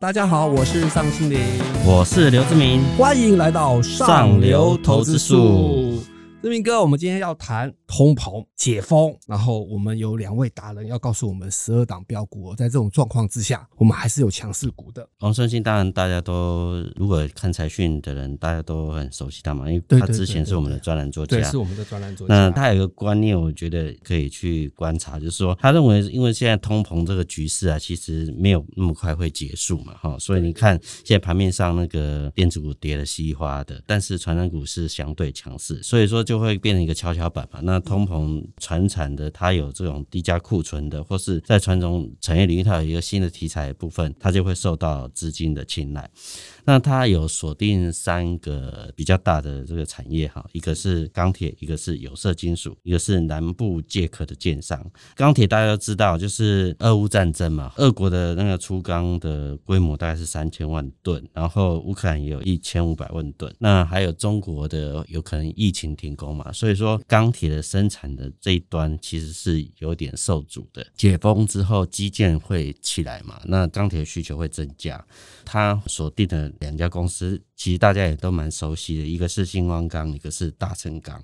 大家好，我是尚清林，我是刘志明，欢迎来到上流投资术。志明哥，我们今天要谈通膨解封，然后我们有两位达人要告诉我们十二档标股，在这种状况之下，我们还是有强势股的。王顺信当然大家都如果看财讯的人，大家都很熟悉他嘛，因为他之前是我们的专栏作家，对，是我们的专栏作家。那他有一个观念，我觉得可以去观察，就是说他认为，因为现在通膨这个局势啊，其实没有那么快会结束嘛，哈，所以你看现在盘面上那个电子股跌的稀花的，但是传染股是相对强势，所以说就会变成一个跷跷板嘛。那通膨传产的，它有这种低价库存的，或是在传统产业领域它有一个新的题材的部分，它就会受到资金的青睐。那它有锁定三个比较大的这个产业哈，一个是钢铁，一个是有色金属，一个是南部借壳的建商。钢铁大家都知道，就是俄乌战争嘛，俄国的那个出钢的规模大概是三千万吨，然后乌克兰也有一千五百万吨，那还有中国的有可能疫情停工嘛，所以说钢铁的生产的这一端其实是有点受阻的。解封之后，基建会起来嘛，那钢铁需求会增加，他锁定的。两家公司其实大家也都蛮熟悉的，一个是新光钢，一个是大成钢。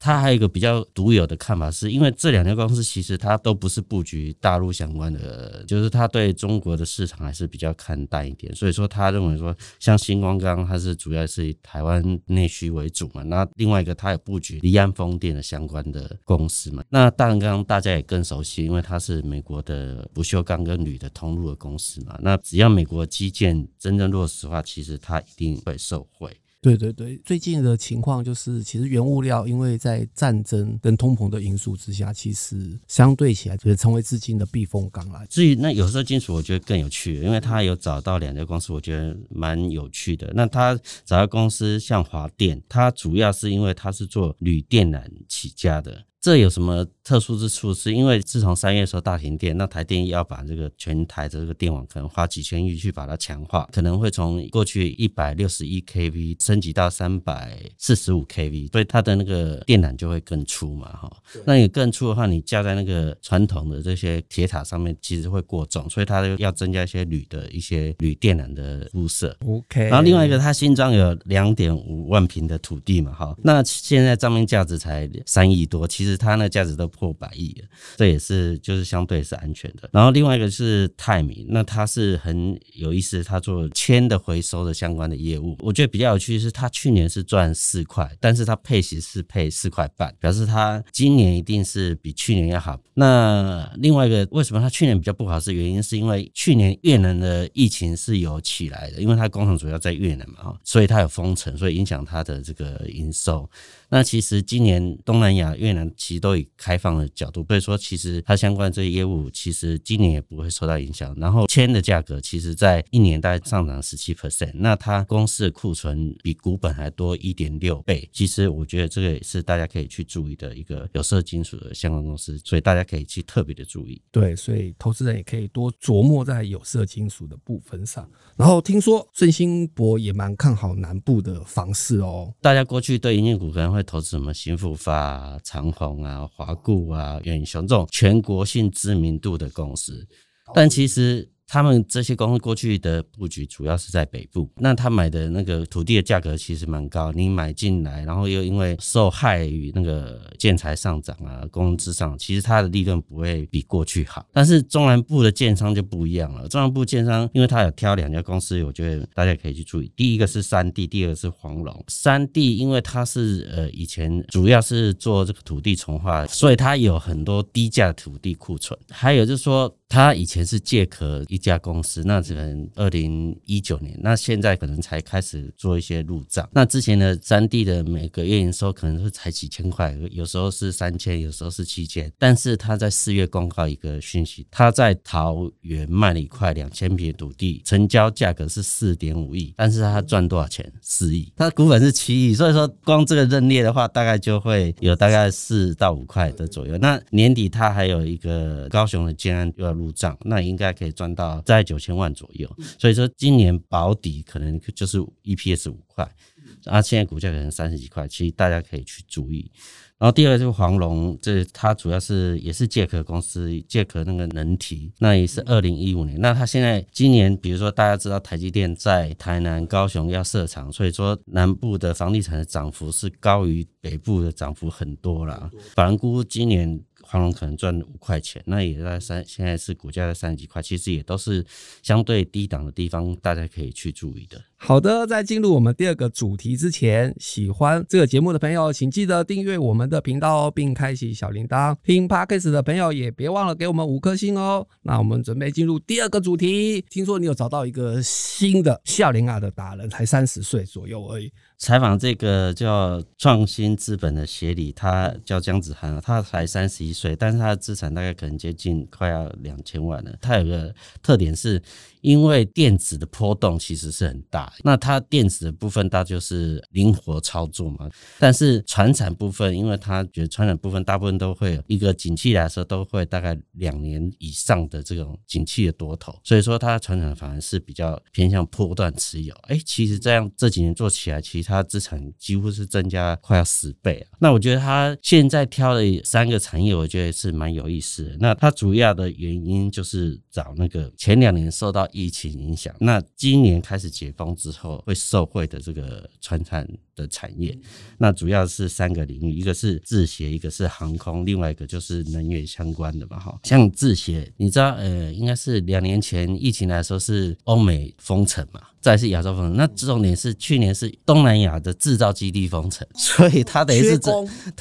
他还有一个比较独有的看法，是因为这两家公司其实它都不是布局大陆相关的，就是他对中国的市场还是比较看淡一点。所以说，他认为说，像新光钢，它是主要是以台湾内需为主嘛。那另外一个，它有布局离岸风电的相关的公司嘛。那大钢大家也更熟悉，因为它是美国的不锈钢跟铝的通路的公司嘛。那只要美国基建真正落实的话，其实它一定会受惠。对对对，最近的情况就是，其实原物料因为在战争跟通膨的因素之下，其实相对起来就是成为资金的避风港了。至于那有色金属，我觉得更有趣，因为他有找到两家公司，我觉得蛮有趣的。那他找到公司像华电，它主要是因为它是做铝电缆起家的。这有什么特殊之处？是因为自从三月的时候大停电，那台电要把这个全台的这个电网可能花几千亿去把它强化，可能会从过去一百六十一 kV 升级到三百四十五 kV，所以它的那个电缆就会更粗嘛，哈。那你更粗的话，你架在那个传统的这些铁塔上面，其实会过重，所以它要增加一些铝的一些铝电缆的铺设。OK。然后另外一个，它新庄有两点五万平的土地嘛，哈。那现在账面价值才三亿多，其实。实它那价值都破百亿了，这也是就是相对是安全的。然后另外一个是泰米，那它是很有意思，它做铅的回收的相关的业务。我觉得比较有趣的是，它去年是赚四块，但是它配息是配四块半，表示它今年一定是比去年要好。那另外一个为什么它去年比较不好？是原因是因为去年越南的疫情是有起来的，因为它工厂主要在越南嘛，所以它有封城，所以影响它的这个营收。那其实今年东南亚越南其实都以开放的角度，所以说其实它相关这些业务，其实今年也不会受到影响。然后铅的价格，其实在一年大概上涨十七 percent，那它公司的库存比股本还多一点六倍。其实我觉得这个也是大家可以去注意的一个有色金属的相关公司，所以大家可以去特别的注意。对，所以投资人也可以多琢磨在有色金属的部分上。然后听说孙兴博也蛮看好南部的房市哦。大家过去对银业股可能会。会投资什么新富发啊、长虹啊、华固啊、远雄这种全国性知名度的公司，但其实。他们这些公司过去的布局主要是在北部，那他买的那个土地的价格其实蛮高，你买进来，然后又因为受害于那个建材上涨啊、工资上，其实它的利润不会比过去好。但是中南部的建商就不一样了，中南部建商因为他有挑两家公司，我觉得大家可以去注意，第一个是三地，第二个是黄龙。三地因为它是呃以前主要是做这个土地重划，所以它有很多低价土地库存，还有就是说。他以前是借壳一家公司，那可能二零一九年，那现在可能才开始做一些入账。那之前的三地的每个月营收可能是才几千块，有时候是三千，有时候是七千。但是他在四月公告一个讯息，他在桃园卖了一块两千平的土地，成交价格是四点五亿，但是他赚多少钱？四亿，他股本是七亿，所以说光这个认列的话，大概就会有大概四到五块的左右。那年底他还有一个高雄的建安。入账，那应该可以赚到在九千万左右，所以说今年保底可能就是 EPS 五块。啊，现在股价可能三十几块，其实大家可以去注意。然后第二个就是黄龙，这它主要是也是借壳公司，借壳那个能提，那也是二零一五年。那它现在今年，比如说大家知道台积电在台南、高雄要设厂，所以说南部的房地产的涨幅是高于北部的涨幅很多啦。法人估今年。黄龙可能赚五块钱，那也在三，现在是股价在三十几块，其实也都是相对低档的地方，大家可以去注意的。好的，在进入我们第二个主题之前，喜欢这个节目的朋友，请记得订阅我们的频道，并开启小铃铛。听 Podcast 的朋友也别忘了给我们五颗星哦。那我们准备进入第二个主题。听说你有找到一个新的少年啊的达人，才三十岁左右而已。采访这个叫创新资本的协理，他叫江子涵，他才三十一岁，但是他的资产大概可能接近快要两千万了。他有个特点是。因为电子的波动其实是很大，那它电子的部分它就是灵活操作嘛。但是传产部分，因为它觉得传产部分大部分都会有一个景气来说都会大概两年以上的这种景气的多头，所以说它传产反而是比较偏向波段持有。哎，其实这样这几年做起来，其实它资产几乎是增加快要十倍啊。那我觉得他现在挑的三个产业，我觉得是蛮有意思的。那它主要的原因就是找那个前两年受到疫情影响，那今年开始解封之后会受惠的这个川产的产业，那主要是三个领域，一个是制鞋，一个是航空，另外一个就是能源相关的嘛。哈，像制鞋，你知道，呃，应该是两年前疫情来说是欧美封城嘛，再是亚洲封城，那重点是去年是东南亚的制造基地封城，所以它等于是这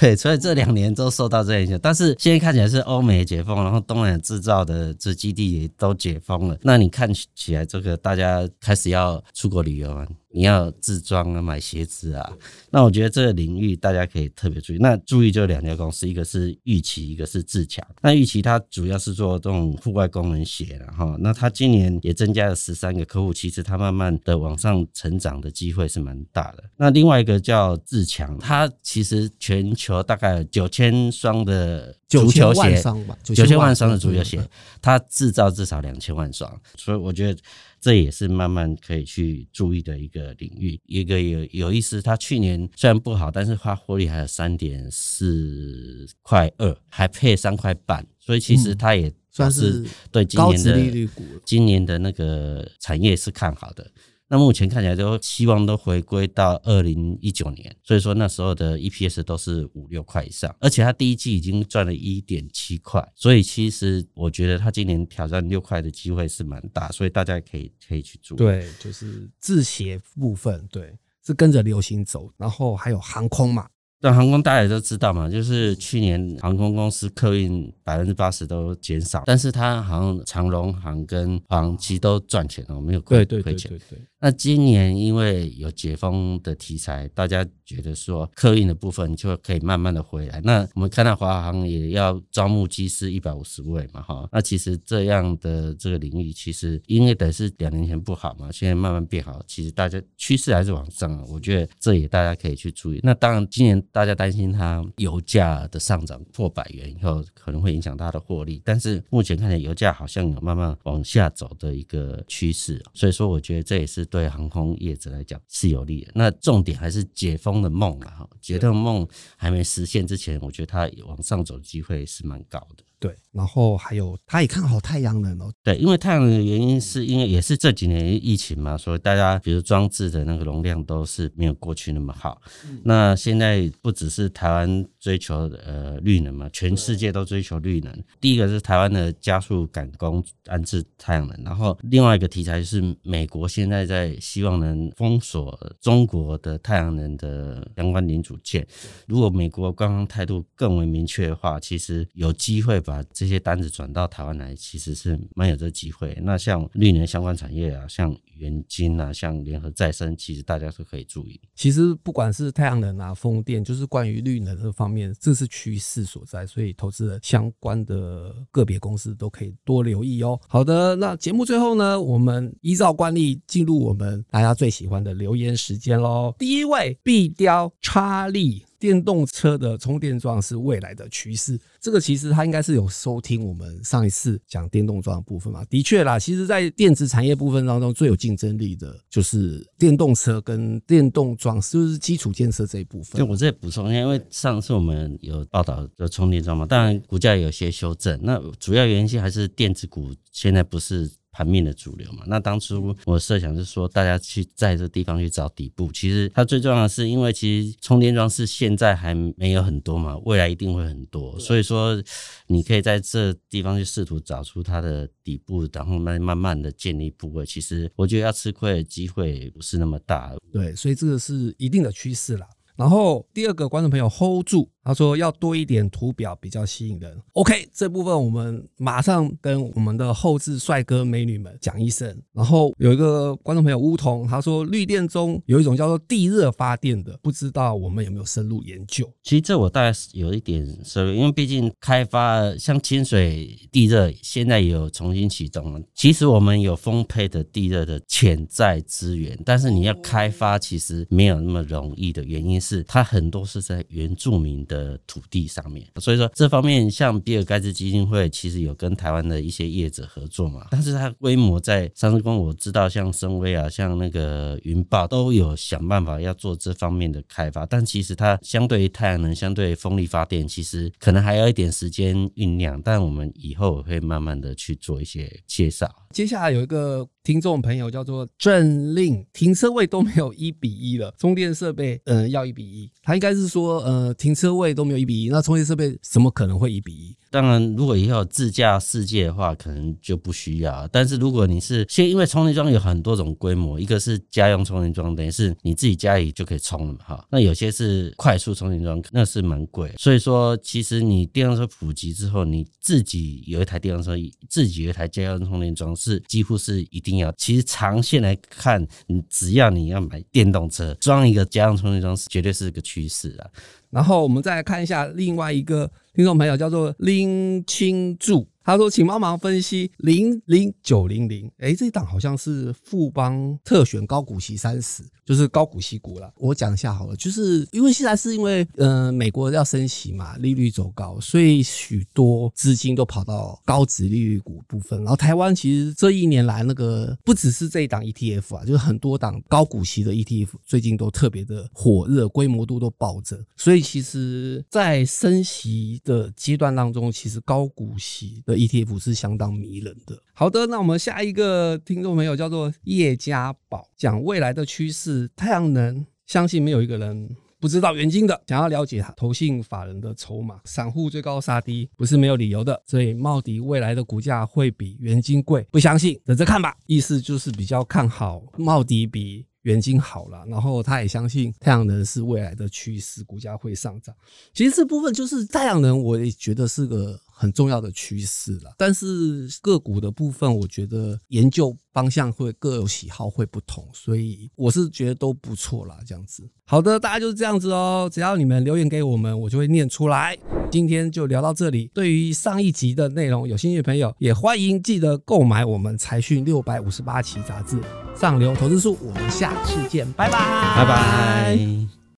对，所以这两年都受到这影响。但是现在看起来是欧美解封，然后东南亚制造的这基地也都解封了，那你看起来这个大家开始要出国旅游啊。你要自装啊，买鞋子啊，那我觉得这个领域大家可以特别注意。那注意就两家公司，一个是玉期，一个是自强。那玉期它主要是做这种户外功能鞋，然后那它今年也增加了十三个客户，其实它慢慢的往上成长的机会是蛮大的。那另外一个叫自强，它其实全球大概九千双的足球鞋，九千万双的足球鞋，它制造至少两千万双，所以我觉得。这也是慢慢可以去注意的一个领域，一个有有意思。它去年虽然不好，但是它获利还有三点四块二，还配三块半，所以其实它也算是对今年的今年的那个产业是看好的。那目前看起来都希望都回归到二零一九年，所以说那时候的 EPS 都是五六块以上，而且它第一季已经赚了一点七块，所以其实我觉得它今年挑战六块的机会是蛮大，所以大家可以可以去做。对，就是制鞋部分，对，是跟着流行走，然后还有航空嘛。但航空大家也都知道嘛，就是去年航空公司客运百分之八十都减少，但是它好像长荣航跟航期都赚钱了，没有亏亏钱。对对对对对。那今年因为有解封的题材，大家觉得说客运的部分就可以慢慢的回来。那我们看到华航也要招募机师一百五十位嘛，哈。那其实这样的这个领域，其实因为等是两年前不好嘛，现在慢慢变好，其实大家趋势还是往上啊。我觉得这也大家可以去注意。那当然，今年大家担心它油价的上涨破百元以后，可能会影响它的获利。但是目前看来油价好像有慢慢往下走的一个趋势，所以说我觉得这也是。对航空业者来讲是有利的，那重点还是解封的梦啊！哈，解封梦还没实现之前，我觉得它往上走的机会是蛮高的。对，然后还有，他也看好太阳能哦。对，因为太阳能的原因是因为也是这几年疫情嘛，所以大家比如装置的那个容量都是没有过去那么好。嗯、那现在不只是台湾追求呃绿能嘛，全世界都追求绿能。第一个是台湾的加速赶工安置太阳能，然后另外一个题材是美国现在在希望能封锁中国的太阳能的相关零组件。如果美国官方态度更为明确的话，其实有机会把把这些单子转到台湾来，其实是蛮有这机会。那像绿能相关产业啊，像元晶啊，像联合再生，其实大家都可以注意。其实不管是太阳能啊、风电，就是关于绿能这方面，这是趋势所在，所以投资人相关的个别公司都可以多留意哦。好的，那节目最后呢，我们依照惯例进入我们大家最喜欢的留言时间喽。第一位，碧雕查理。电动车的充电桩是未来的趋势。这个其实他应该是有收听我们上一次讲电动桩的部分嘛？的确啦，其实，在电子产业部分当中，最有竞争力的就是电动车跟电动桩，就是基础建设这一部分。就我这里补充一下，因为上次我们有报道的充电桩嘛，当然股价有些修正，那主要原因性还是电子股现在不是。盘面的主流嘛，那当初我设想是说，大家去在这地方去找底部。其实它最重要的是，因为其实充电桩是现在还没有很多嘛，未来一定会很多。所以说，你可以在这地方去试图找出它的底部，然后慢慢慢的建立部位。其实我觉得要吃亏的机会不是那么大。对，所以这个是一定的趋势啦。然后第二个观众朋友 hold 住。他说要多一点图表比较吸引人。OK，这部分我们马上跟我们的后置帅哥美女们讲一声。然后有一个观众朋友乌桐，他说绿电中有一种叫做地热发电的，不知道我们有没有深入研究？其实这我大概有一点涉猎，因为毕竟开发像清水地热现在也有重新启动了。其实我们有丰沛的地热的潜在资源，但是你要开发其实没有那么容易的原因是它很多是在原住民的土地上面，所以说这方面像比尔盖茨基金会其实有跟台湾的一些业者合作嘛，但是它规模在上市公我知道像深威啊，像那个云豹都有想办法要做这方面的开发，但其实它相对于太阳能、相对风力发电，其实可能还要一点时间酝酿，但我们以后会慢慢的去做一些介绍。接下来有一个听众朋友叫做政令，停车位都没有一比一了，充电设备嗯要一比一，他应该是说呃停车位都没有一比一，那充电设备怎么可能会一比一？当然，如果以后自驾世界的话，可能就不需要。但是如果你是先，因为充电桩有很多种规模，一个是家用充电桩，等于是你自己家里就可以充了嘛，哈。那有些是快速充电桩，那是蛮贵。所以说，其实你电动车普及之后，你自己有一台电动车，自己有一台家用充电桩，是几乎是一定其实长线来看，你只要你要买电动车，装一个家用充电桩，绝对是个趋势啊。然后我们再来看一下另外一个听众朋友，叫做林清柱。他说：“请帮忙分析零零九零零，哎，这一档好像是富邦特选高股息三十，就是高股息股了。我讲一下好了，就是因为现在是因为，呃，美国要升息嘛，利率走高，所以许多资金都跑到高值利率股部分。然后台湾其实这一年来，那个不只是这一档 ETF 啊，就是很多档高股息的 ETF 最近都特别的火热，规模度都暴增。所以其实，在升息的阶段当中，其实高股息的 ETF 是相当迷人的。好的，那我们下一个听众朋友叫做叶家宝，讲未来的趋势，太阳能，相信没有一个人不知道元晶的。想要了解他投信法人的筹码，散户最高杀低不是没有理由的。所以茂迪未来的股价会比元晶贵，不相信等着看吧。意思就是比较看好茂迪比。元晶好了，然后他也相信太阳能是未来的趋势，股价会上涨。其实这部分就是太阳能，我也觉得是个很重要的趋势了。但是个股的部分，我觉得研究方向会各有喜好，会不同，所以我是觉得都不错啦。这样子，好的，大家就是这样子哦。只要你们留言给我们，我就会念出来。今天就聊到这里。对于上一集的内容有兴趣的朋友，也欢迎记得购买我们财讯六百五十八期杂志。上流投资术，我们下次见，拜拜，拜拜。